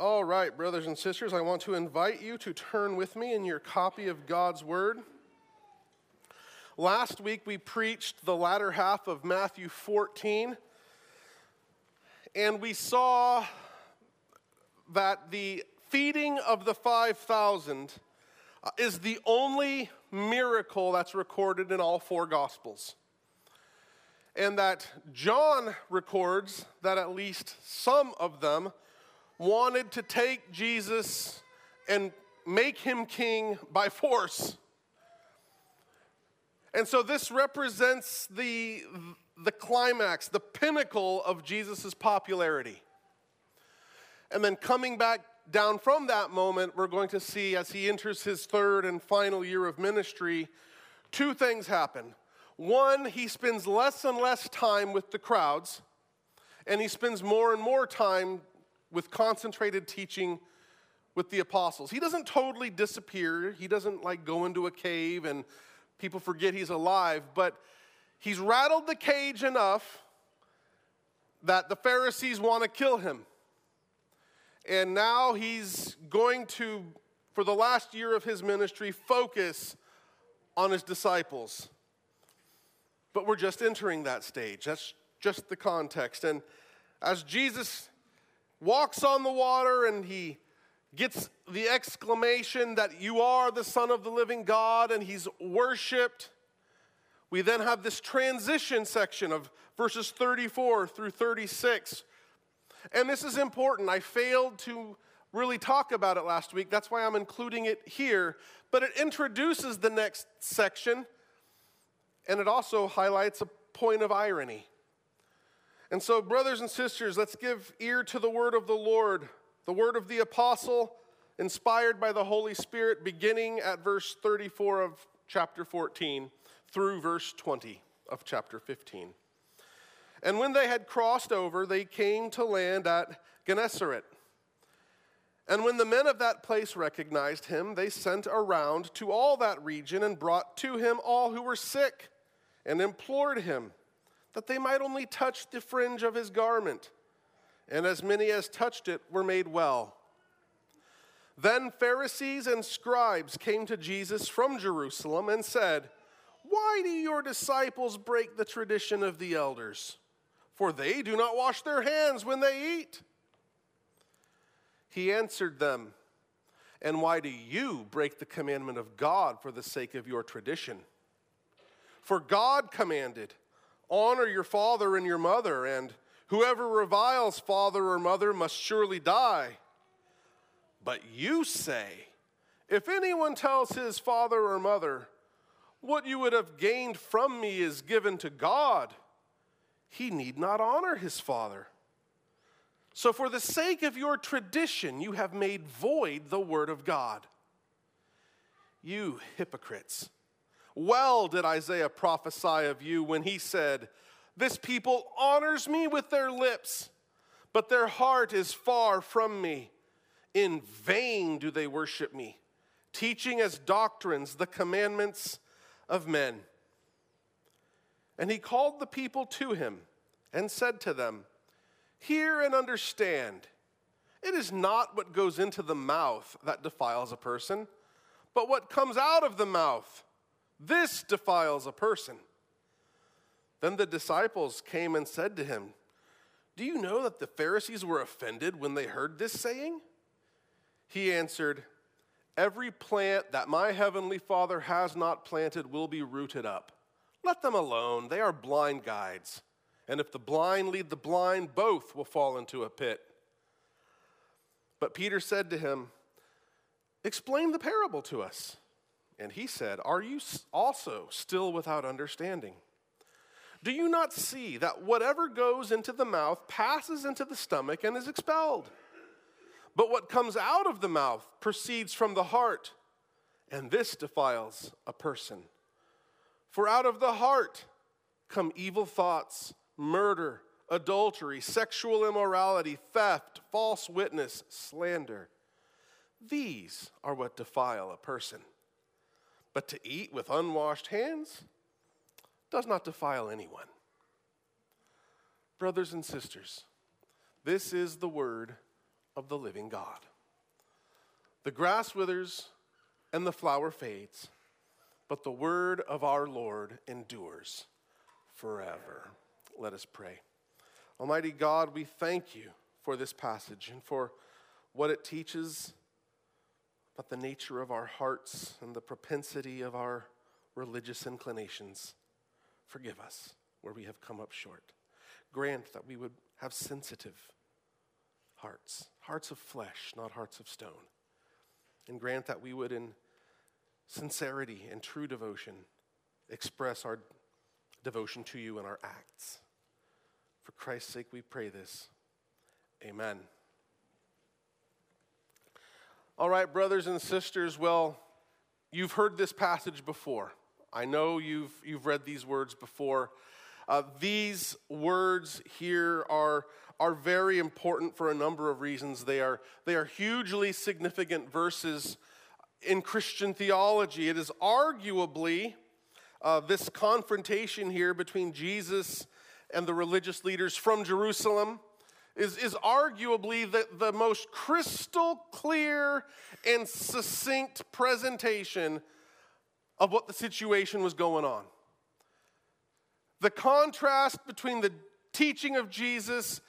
All right, brothers and sisters, I want to invite you to turn with me in your copy of God's Word. Last week we preached the latter half of Matthew 14, and we saw that the feeding of the 5,000 uh, is the only miracle that's recorded in all four Gospels. And that John records that at least some of them wanted to take Jesus and make him king by force. And so this represents the, the climax, the pinnacle of Jesus' popularity. And then coming back down from that moment, we're going to see as he enters his third and final year of ministry, two things happen. One, he spends less and less time with the crowds, and he spends more and more time with concentrated teaching with the apostles. He doesn't totally disappear, he doesn't like go into a cave and people forget he's alive, but he's rattled the cage enough that the Pharisees want to kill him. And now he's going to, for the last year of his ministry, focus on his disciples. But we're just entering that stage. That's just the context. And as Jesus walks on the water and he gets the exclamation that you are the Son of the living God and he's worshiped. We then have this transition section of verses 34 through 36. And this is important. I failed to really talk about it last week. That's why I'm including it here. But it introduces the next section and it also highlights a point of irony. And so, brothers and sisters, let's give ear to the word of the Lord, the word of the apostle, inspired by the Holy Spirit, beginning at verse 34 of chapter 14 through verse 20 of chapter 15. And when they had crossed over, they came to land at Gennesaret. And when the men of that place recognized him, they sent around to all that region and brought to him all who were sick and implored him that they might only touch the fringe of his garment. And as many as touched it were made well. Then Pharisees and scribes came to Jesus from Jerusalem and said, Why do your disciples break the tradition of the elders? For they do not wash their hands when they eat. He answered them, And why do you break the commandment of God for the sake of your tradition? For God commanded, Honor your father and your mother, and whoever reviles father or mother must surely die. But you say, if anyone tells his father or mother, what you would have gained from me is given to God, he need not honor his father. So, for the sake of your tradition, you have made void the word of God. You hypocrites. Well did Isaiah prophesy of you when he said, This people honors me with their lips, but their heart is far from me. In vain do they worship me, teaching as doctrines the commandments of men. And he called the people to him and said to them, Hear and understand. It is not what goes into the mouth that defiles a person, but what comes out of the mouth this defiles a person. Then the disciples came and said to him, Do you know that the Pharisees were offended when they heard this saying? He answered, Every plant that my heavenly Father has not planted will be rooted up. Let them alone. They are blind guides. And if the blind lead the blind, both will fall into a pit. But Peter said to him, Explain the parable to us. And he said, Are you also still without understanding? Do you not see that whatever goes into the mouth passes into the stomach and is expelled? But what comes out of the mouth proceeds from the heart, and this defiles a person. For out of the heart come evil thoughts, murder, adultery, sexual immorality, theft, false witness, slander. These are what defile a person. But to eat with unwashed hands does not defile anyone. Brothers and sisters, this is the word of the living God. The grass withers and the flower fades, but the word of our Lord endures forever. Let us pray. Almighty God, we thank you for this passage and for what it teaches about the nature of our hearts and the propensity of our religious inclinations. Forgive us where we have come up short. Grant that we would have sensitive hearts, hearts of flesh, not hearts of stone. And grant that we would, in sincerity and true devotion, express our devotion to you in our acts. For Christ's sake, we pray this. Amen. All right, brothers and sisters, well, you've heard this passage before. I know you've, you've read these words before. Uh, these words here are, are very important for a number of reasons. They are, they are hugely significant verses in Christian theology. It is arguably uh, this confrontation here between Jesus and the religious leaders from Jerusalem is, is arguably the, the most crystal clear and succinct presentation of what the situation was going on. The contrast between the teaching of Jesus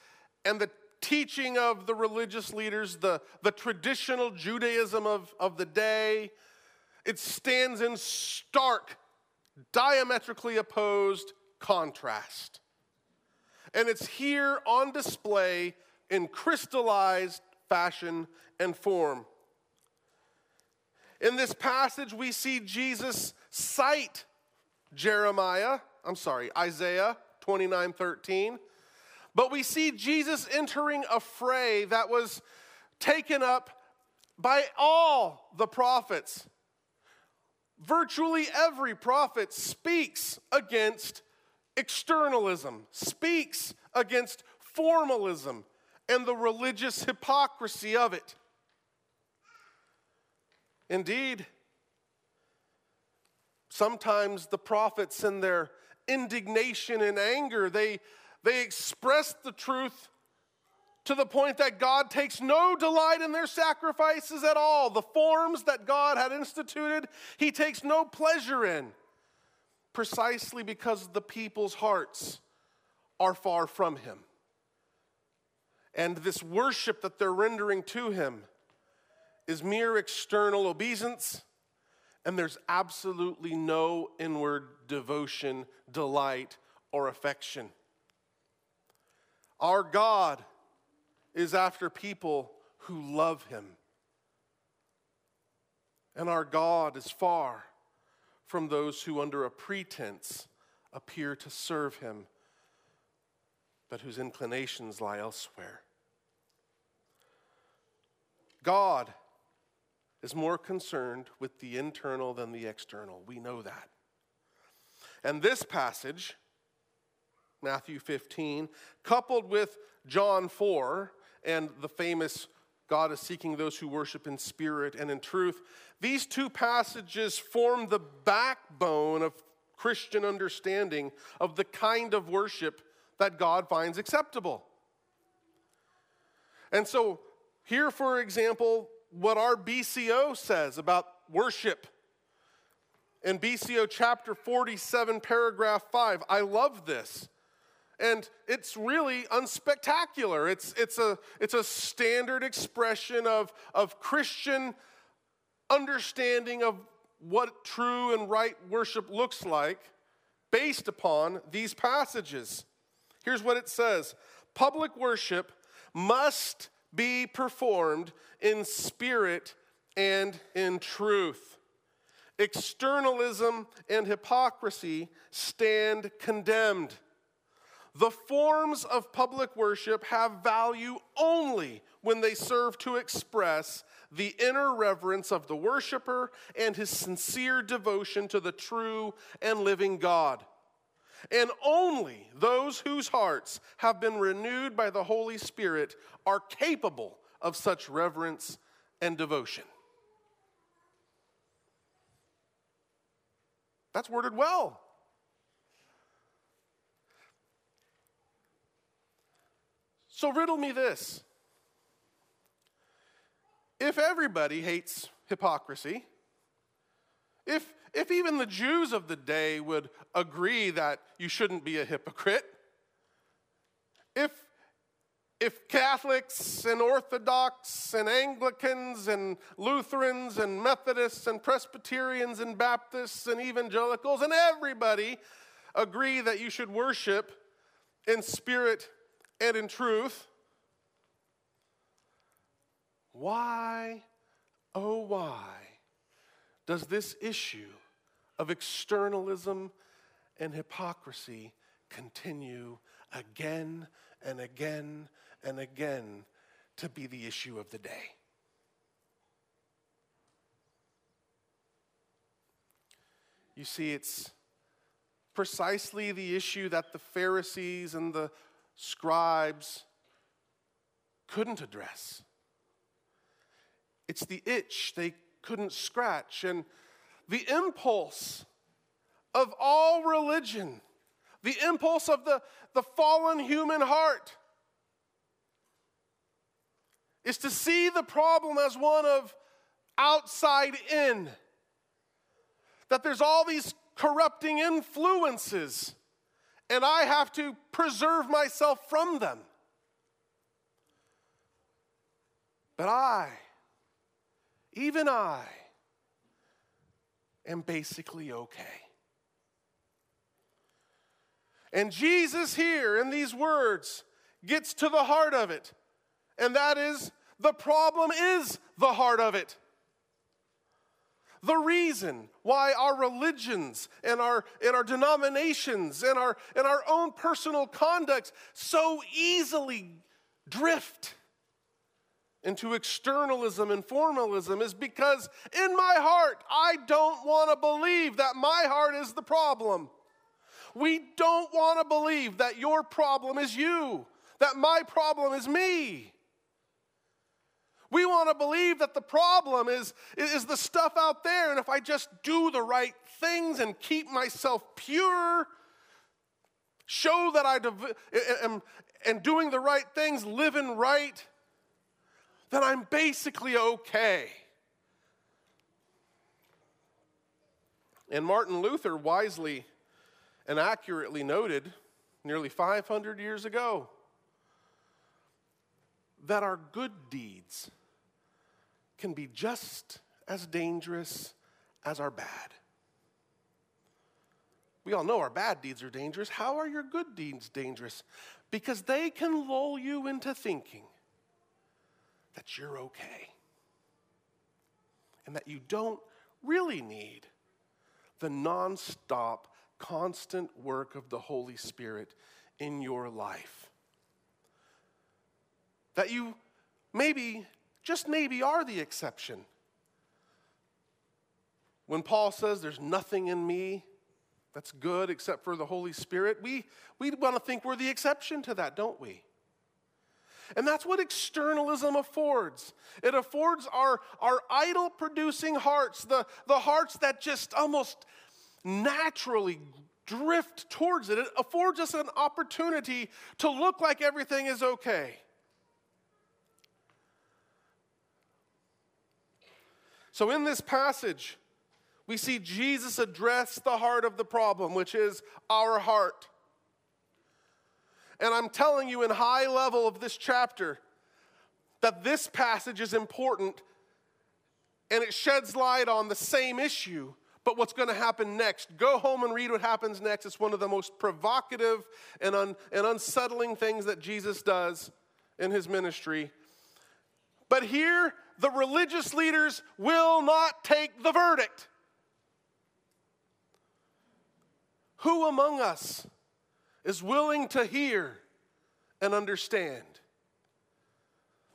and the teaching of the religious leaders, the, the traditional Judaism of, of the day, it stands in stark, diametrically opposed contrast. And it's here on display in crystallized fashion and form. In this passage, we see Jesus cite Jeremiah I'm sorry, Isaiah 29 13. But we see Jesus entering a fray that was taken up by all the prophets. Virtually every prophet speaks against externalism, speaks against formalism and the religious hypocrisy of it. Indeed, sometimes the prophets in their indignation and anger. They, they expressed the truth to the point that God takes no delight in their sacrifices at all. The forms that God had instituted, He takes no pleasure in, precisely because the people's hearts are far from Him. And this worship that they're rendering to Him is mere external obeisance and there's absolutely no inward devotion, delight, or affection. Our God is after people who love Him. And our God is far from those who, under a pretense, appear to serve Him, but whose inclinations lie elsewhere. God is more concerned with the internal than the external. We know that. And this passage, Matthew 15, coupled with John 4 and the famous God is seeking those who worship in spirit and in truth, these two passages form the backbone of Christian understanding of the kind of worship that God finds acceptable. And so, here, for example, what our BCO says about worship. In BCO chapter 47, paragraph 5, I love this. And it's really unspectacular. It's, it's, a, it's a standard expression of, of Christian understanding of what true and right worship looks like based upon these passages. Here's what it says Public worship must be performed in spirit and in truth. Externalism and hypocrisy stand condemned. The forms of public worship have value only when they serve to express the inner reverence of the worshiper and his sincere devotion to the true and living God. And only those whose hearts have been renewed by the Holy Spirit are capable of such reverence and devotion. That's worded well. So, riddle me this. If everybody hates hypocrisy, if, if even the Jews of the day would agree that you shouldn't be a hypocrite, if, if Catholics and Orthodox and Anglicans and Lutherans and Methodists and Presbyterians and Baptists and evangelicals and everybody agree that you should worship in spirit and in truth, why, oh, why does this issue of externalism and hypocrisy continue again and again and again to be the issue of the day? You see, it's precisely the issue that the Pharisees and the scribes couldn't address. It's the itch they couldn't scratch. And the impulse of all religion, the impulse of the, the fallen human heart, is to see the problem as one of outside in. That there's all these corrupting influences, and I have to preserve myself from them. But I, even I, am basically okay. And Jesus, here in these words, gets to the heart of it, and that is the problem is the heart of it. The reason why our religions and our, and our denominations and our, and our own personal conducts so easily drift into externalism and formalism is because in my heart, I don't want to believe that my heart is the problem. We don't want to believe that your problem is you, that my problem is me. We want to believe that the problem is, is the stuff out there, and if I just do the right things and keep myself pure, show that I am and doing the right things, living right, then I'm basically okay. And Martin Luther wisely and accurately noted nearly 500 years ago that our good deeds can be just as dangerous as our bad. We all know our bad deeds are dangerous. How are your good deeds dangerous? Because they can lull you into thinking that you're okay and that you don't really need the nonstop, constant work of the Holy Spirit in your life. That you maybe, just maybe, are the exception. When Paul says there's nothing in me that's good except for the Holy Spirit, we, we want to think we're the exception to that, don't we? And that's what externalism affords. It affords our, our idol producing hearts, the, the hearts that just almost naturally drift towards it. It affords us an opportunity to look like everything is okay. So, in this passage, we see Jesus address the heart of the problem, which is our heart. And I'm telling you, in high level of this chapter, that this passage is important and it sheds light on the same issue, but what's going to happen next. Go home and read what happens next. It's one of the most provocative and, un, and unsettling things that Jesus does in his ministry. But here, the religious leaders will not take the verdict. Who among us is willing to hear and understand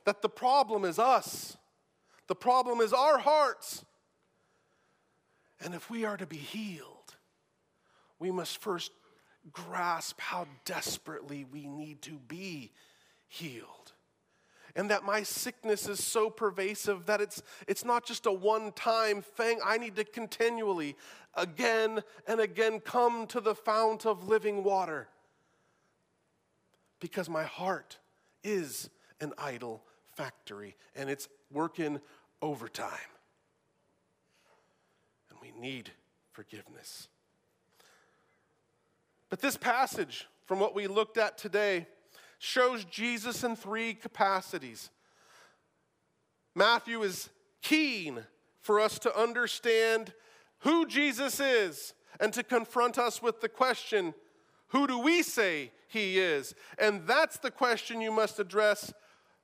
that the problem is us, the problem is our hearts. And if we are to be healed, we must first grasp how desperately we need to be healed. And that my sickness is so pervasive that it's, it's not just a one time thing. I need to continually, again and again, come to the fount of living water because my heart is an idol factory and it's working overtime. And we need forgiveness. But this passage, from what we looked at today, shows Jesus in three capacities. Matthew is keen for us to understand who Jesus is and to confront us with the question who do we say he is? And that's the question you must address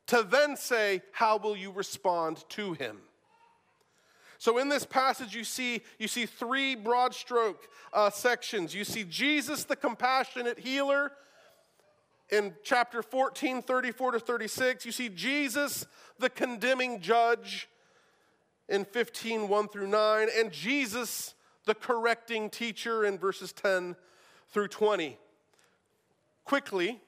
to then say, how will you respond to him? So in this passage, you see, you see three broad stroke uh, sections. You see Jesus, the compassionate healer, in chapter 14, 34 to 36. You see Jesus, the condemning judge, in 15, 1 through 9. And Jesus, the correcting teacher, in verses 10 through 20. Quickly,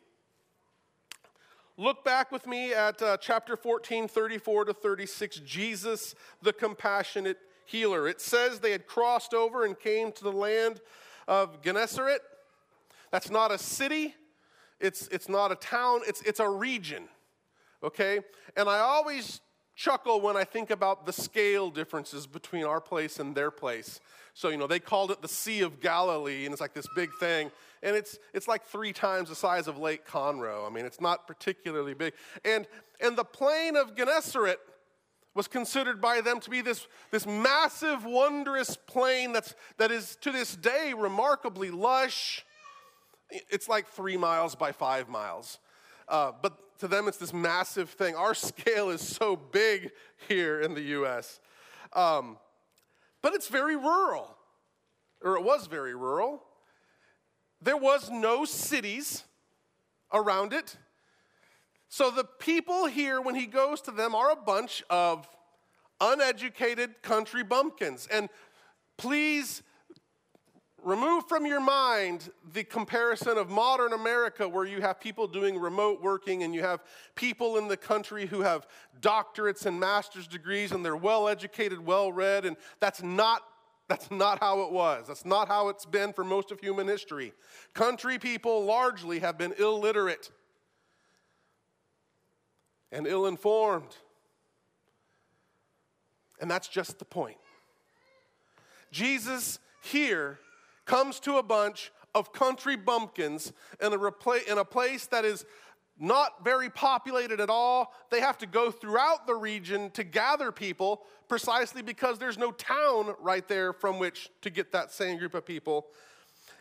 look back with me at uh, chapter 14, 34 to 36. Jesus, the compassionate healer. It says they had crossed over and came to the land of Gennesaret. That's not a city, it's, it's not a town, it's, it's a region. Okay? And I always chuckle when I think about the scale differences between our place and their place. So, you know, they called it the Sea of Galilee, and it's like this big thing. And it's, it's like three times the size of Lake Conroe. I mean, it's not particularly big. And, and the plain of Gennesaret was considered by them to be this, this massive, wondrous plain that's, that is to this day remarkably lush. It's like three miles by five miles. Uh, but to them, it's this massive thing. Our scale is so big here in the U.S. Um, but it's very rural, or it was very rural. There was no cities around it. So the people here, when he goes to them, are a bunch of uneducated country bumpkins. And please remove from your mind the comparison of modern America, where you have people doing remote working and you have people in the country who have doctorates and master's degrees and they're well educated, well read, and that's not. That's not how it was. That's not how it's been for most of human history. Country people largely have been illiterate and ill informed. And that's just the point. Jesus here comes to a bunch of country bumpkins in a, repla- in a place that is not very populated at all. They have to go throughout the region to gather people precisely because there's no town right there from which to get that same group of people.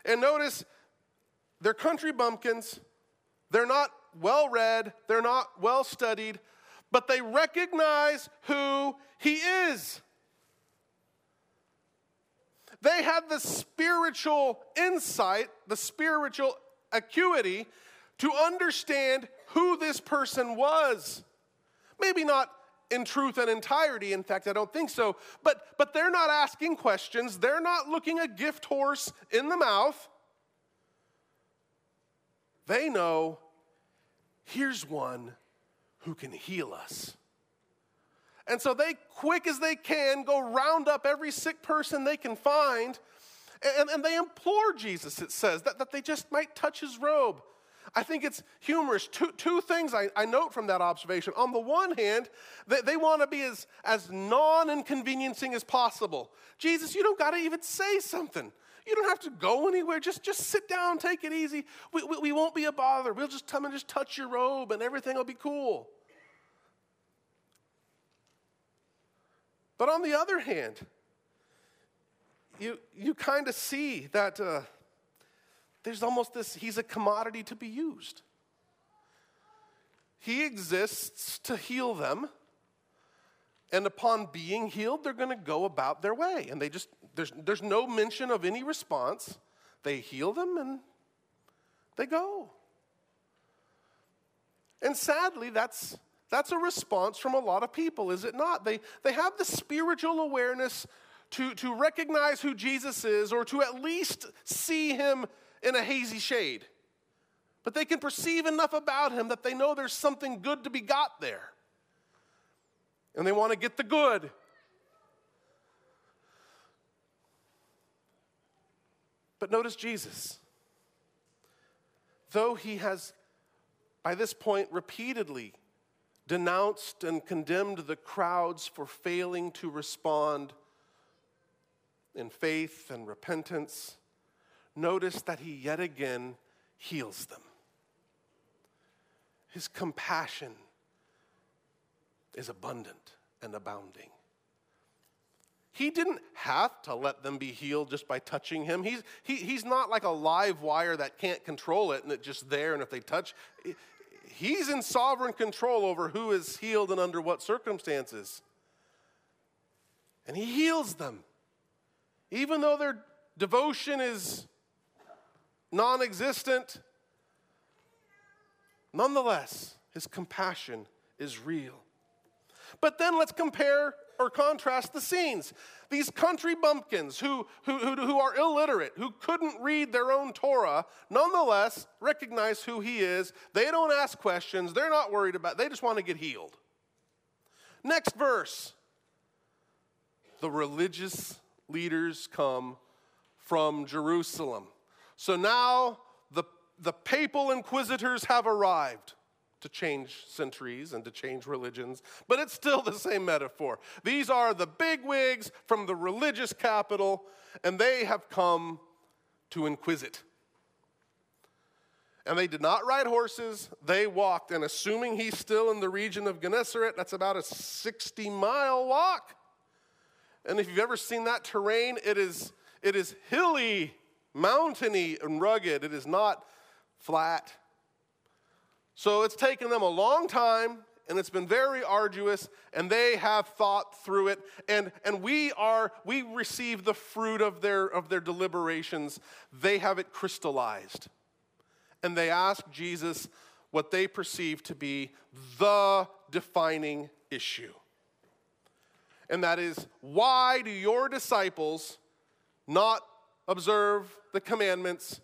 And notice, they're country bumpkins. They're not well read, they're not well studied, but they recognize who he is. They had the spiritual insight, the spiritual acuity to understand who this person was. Maybe not in truth and entirety, in fact, I don't think so, but, but they're not asking questions. They're not looking a gift horse in the mouth. They know here's one who can heal us. And so they, quick as they can, go round up every sick person they can find. And, and they implore Jesus, it says, that, that they just might touch his robe. I think it's humorous. Two, two things I, I note from that observation. On the one hand, they, they want to be as, as non inconveniencing as possible. Jesus, you don't got to even say something. You don't have to go anywhere. Just, just sit down, take it easy. We, we, we won't be a bother. We'll just come and just touch your robe and everything will be cool. But on the other hand, you, you kind of see that uh, there's almost this, he's a commodity to be used. He exists to heal them. And upon being healed, they're going to go about their way. And they just, there's, there's no mention of any response. They heal them and they go. And sadly, that's that's a response from a lot of people, is it not? They, they have the spiritual awareness to, to recognize who Jesus is or to at least see him in a hazy shade. But they can perceive enough about him that they know there's something good to be got there. And they want to get the good. But notice Jesus. Though he has, by this point, repeatedly denounced and condemned the crowds for failing to respond in faith and repentance, notice that he yet again heals them. His compassion is abundant and abounding. He didn't have to let them be healed just by touching him. He's, he, he's not like a live wire that can't control it and it's just there, and if they touch, he's in sovereign control over who is healed and under what circumstances. And he heals them. Even though their devotion is non existent, nonetheless, his compassion is real. But then let's compare or contrast the scenes. These country bumpkins who, who, who, who, are illiterate, who couldn't read their own Torah, nonetheless recognize who he is. They don't ask questions. They're not worried about They just want to get healed. Next verse. The religious leaders come from Jerusalem. So now the, the papal inquisitors have arrived to change centuries and to change religions, but it's still the same metaphor. These are the bigwigs from the religious capital, and they have come to inquisit. And they did not ride horses, they walked. And assuming he's still in the region of Gennesaret, that's about a 60 mile walk. And if you've ever seen that terrain, it is, it is hilly, mountainy, and rugged. It is not flat. So it's taken them a long time and it's been very arduous and they have thought through it. And, and we are we receive the fruit of their of their deliberations. They have it crystallized. And they ask jesus what they perceive to be the defining issue. And that is why do your disciples not observe the commandments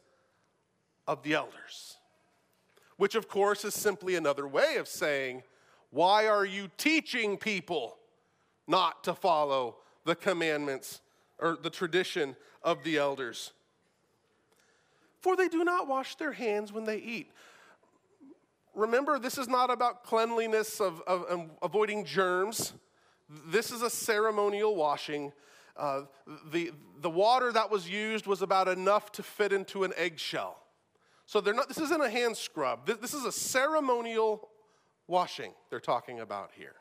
of the elders which of course is simply another way of saying, Why are you teaching people not to follow the commandments or the tradition of the elders? For they do not wash their hands when they eat. Remember, this is not about cleanliness of, of, of avoiding germs. This is a ceremonial washing. Uh, the, the water that was used was about enough to fit into an eggshell. So they're not, this isn't a hand scrub. This, this is a ceremonial washing they're talking about here.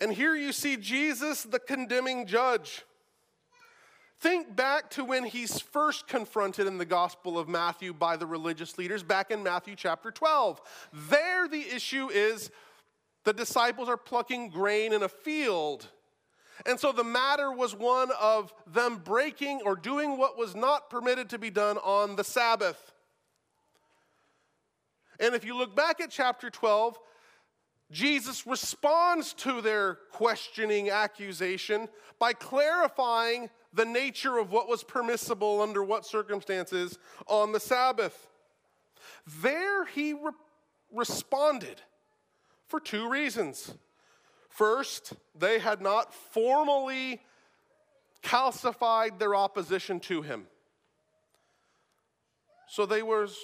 And here you see Jesus, the condemning judge. Think back to when he's first confronted in the Gospel of Matthew by the religious leaders, back in Matthew chapter 12. There, the issue is the disciples are plucking grain in a field. And so the matter was one of them breaking or doing what was not permitted to be done on the Sabbath. And if you look back at chapter 12, Jesus responds to their questioning accusation by clarifying the nature of what was permissible under what circumstances on the Sabbath. There he re- responded for two reasons. First, they had not formally calcified their opposition to him. So they was,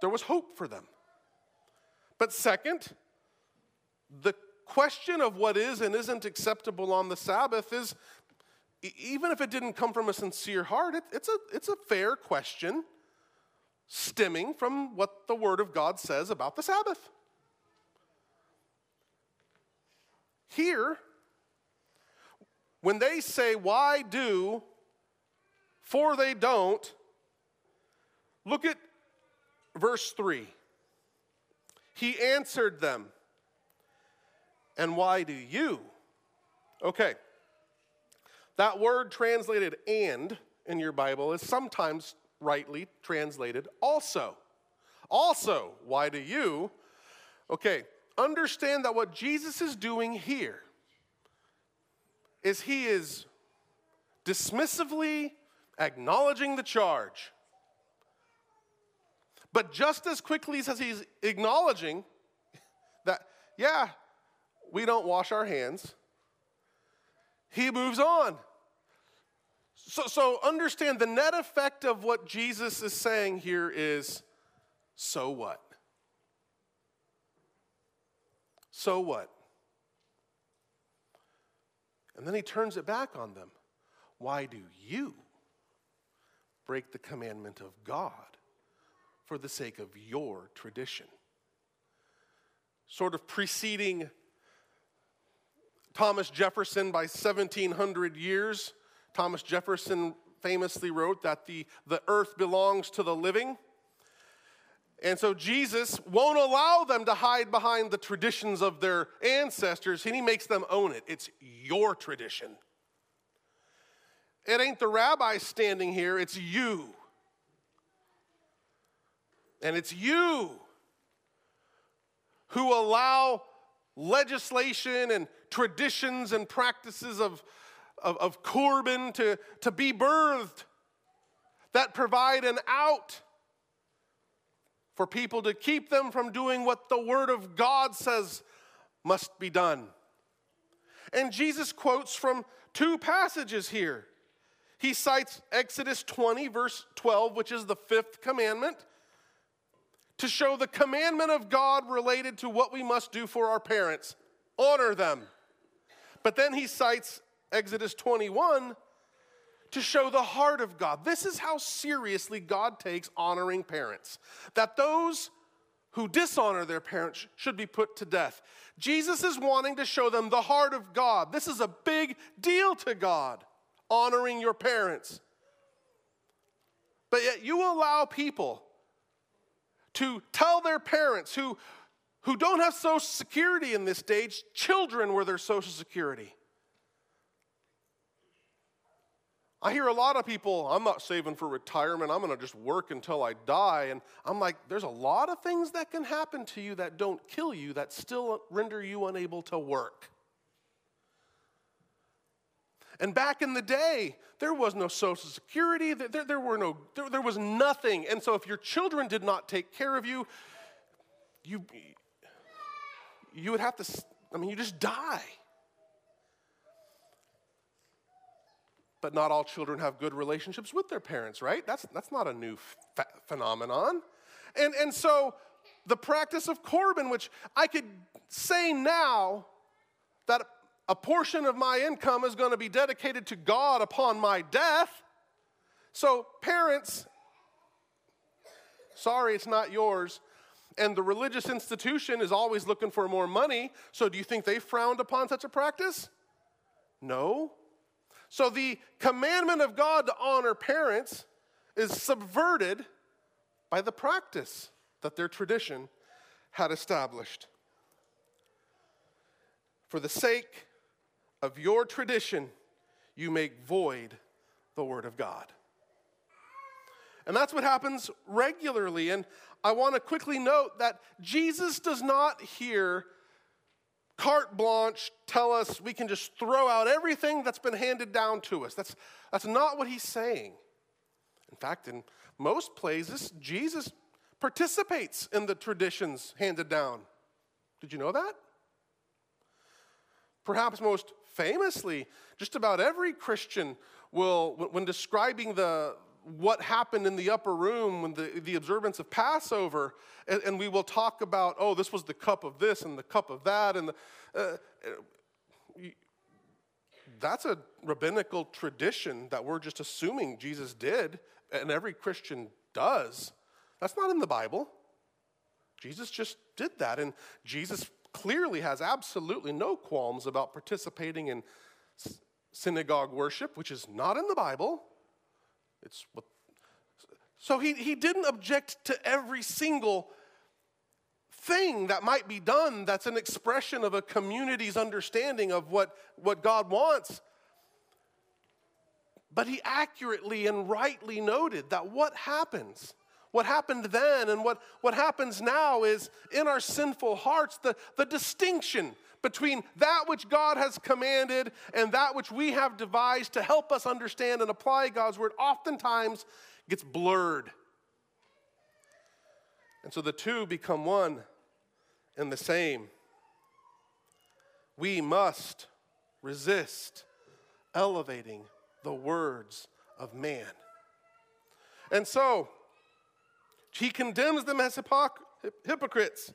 there was hope for them. But second, the question of what is and isn't acceptable on the Sabbath is, even if it didn't come from a sincere heart, it, it's, a, it's a fair question stemming from what the Word of God says about the Sabbath. Here, when they say, Why do, for they don't, look at verse 3. He answered them, And why do you? Okay. That word translated and in your Bible is sometimes rightly translated also. Also, why do you? Okay, understand that what Jesus is doing here is he is dismissively acknowledging the charge. But just as quickly as he's acknowledging that, yeah, we don't wash our hands, he moves on. So, so understand the net effect of what Jesus is saying here is so what? So what? And then he turns it back on them. Why do you break the commandment of God for the sake of your tradition? Sort of preceding Thomas Jefferson by 1700 years, Thomas Jefferson famously wrote that the, the earth belongs to the living. And so Jesus won't allow them to hide behind the traditions of their ancestors, and he makes them own it. It's your tradition. It ain't the rabbi standing here, it's you. And it's you who allow legislation and traditions and practices of, of, of Corban to, to be birthed that provide an out for people to keep them from doing what the Word of God says must be done. And Jesus quotes from two passages here. He cites Exodus 20, verse 12, which is the fifth commandment, to show the commandment of God related to what we must do for our parents honor them. But then he cites Exodus 21 to show the heart of God. This is how seriously God takes honoring parents. That those who dishonor their parents should be put to death. Jesus is wanting to show them the heart of God. This is a big deal to God, honoring your parents. But yet you allow people to tell their parents who, who don't have Social Security in this stage, children were their Social Security. I hear a lot of people, I'm not saving for retirement, I'm gonna just work until I die. And I'm like, there's a lot of things that can happen to you that don't kill you, that still render you unable to work. And back in the day, there was no Social Security, there, there, were no, there, there was nothing. And so if your children did not take care of you, you, you would have to, I mean, you just die. But not all children have good relationships with their parents, right? That's, that's not a new phenomenon. And, and so the practice of Corban, which I could say now that a portion of my income is going to be dedicated to God upon my death. So, parents, sorry, it's not yours. And the religious institution is always looking for more money. So, do you think they frowned upon such a practice? No. So the commandment of God to honor parents is subverted by the practice that their tradition had established. For the sake of your tradition, you make void the word of God. And that's what happens regularly. And I want to quickly note that Jesus does not hear carte blanche tell us we can just throw out everything that's been handed down to us. That's, that's not what he's saying. In fact, in most places, Jesus participates in the traditions handed down. Did you know that? Perhaps most famously, just about every Christian will, when describing the, what happened in the upper room when the, the observance of Passover, and, and, we will talk about, oh, this was the cup of this and the cup of that, and the, uh, that's a rabbinical tradition that we're just assuming Jesus did, and every Christian does. That's not in the Bible. Jesus just did that, and Jesus clearly has absolutely no qualms about participating in synagogue worship, which is not in the Bible. It's what, so he, he didn't object to every single thing that might be done that's an expression of a community's understanding of what, what God wants. But he accurately and rightly noted that what happens, what happened then and what, what happens now is in our sinful hearts, the, the distinction between that which God has commanded and that which we have devised to help us understand and apply God's word oftentimes gets blurred. And so the two become one and the same. We must resist elevating the words of man. And so, he condemns them as hypocrites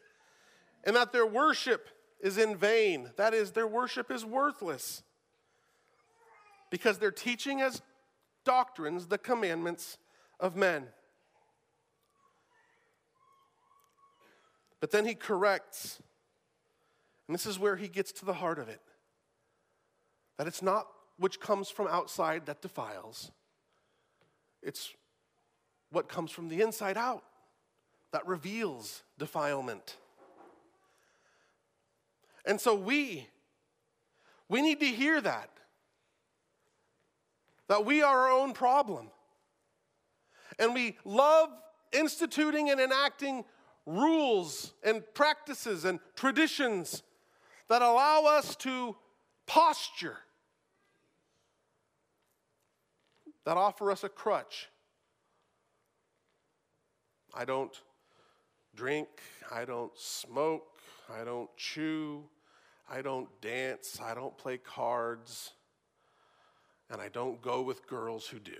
and that their worship is in vain. That is, their worship is worthless because they're teaching as doctrines the commandments of men. But then he corrects, and this is where he gets to the heart of it that it's not which comes from outside that defiles, it's what comes from the inside out that reveals defilement. And so we, we need to hear that. That we are our own problem. And we love instituting and enacting rules and practices and traditions that allow us to posture, that offer us a crutch. I don't drink, I don't smoke, I don't chew, I don't dance, I don't play cards, and I don't go with girls who do.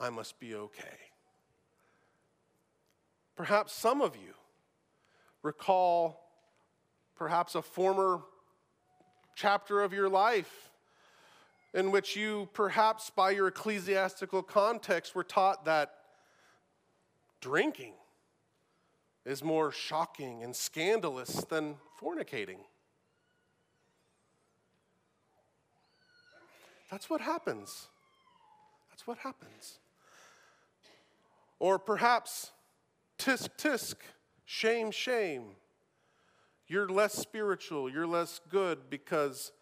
I must be okay. Perhaps some of you recall perhaps a former chapter of your life in which you, perhaps by your ecclesiastical context, were taught that drinking is more shocking and scandalous than fornicating. That's what happens. That's what happens. Or perhaps, tisk, tisk, shame, shame. You're less spiritual, you're less good because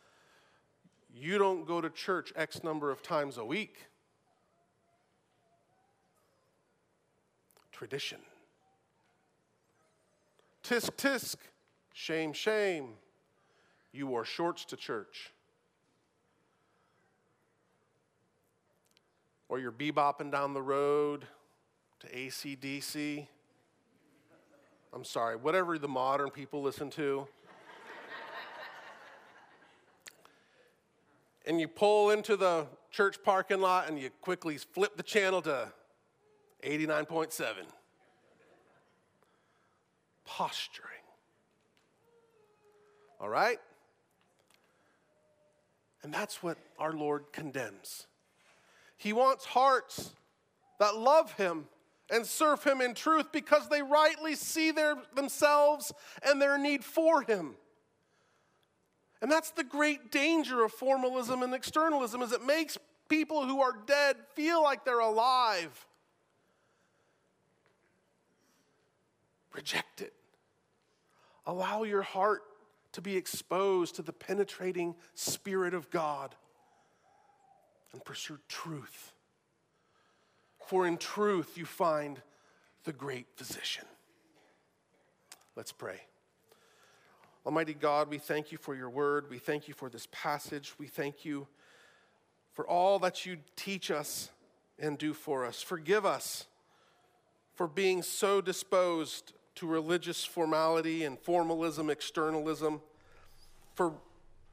you don't go to church X number of times a week. Tradition. Tisk, tisk, shame, shame. You wore shorts to church. Or you're bebopping down the road to ACDC. I'm sorry, whatever the modern people listen to. and you pull into the church parking lot and you quickly flip the channel to 89.7 posturing. All right? And that's what our Lord condemns. He wants hearts that love Him and serve Him in truth because they rightly see their, themselves and their need for Him. And that's the great danger of formalism and externalism is it makes people who are dead feel like they're alive. Reject it. Allow your heart to be exposed to the penetrating Spirit of God and pursue truth. For in truth you find the great physician. Let's pray. Almighty God, we thank you for your word. We thank you for this passage. We thank you for all that you teach us and do for us. Forgive us for being so disposed to religious formality and formalism, externalism, for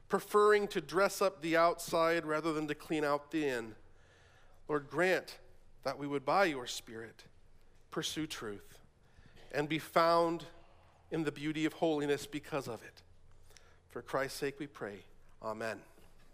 preferring to dress up the outside rather than to clean out the in. Lord, grant that we would, by your Spirit, pursue truth and be found in the beauty of holiness because of it. For Christ's sake we pray. Amen.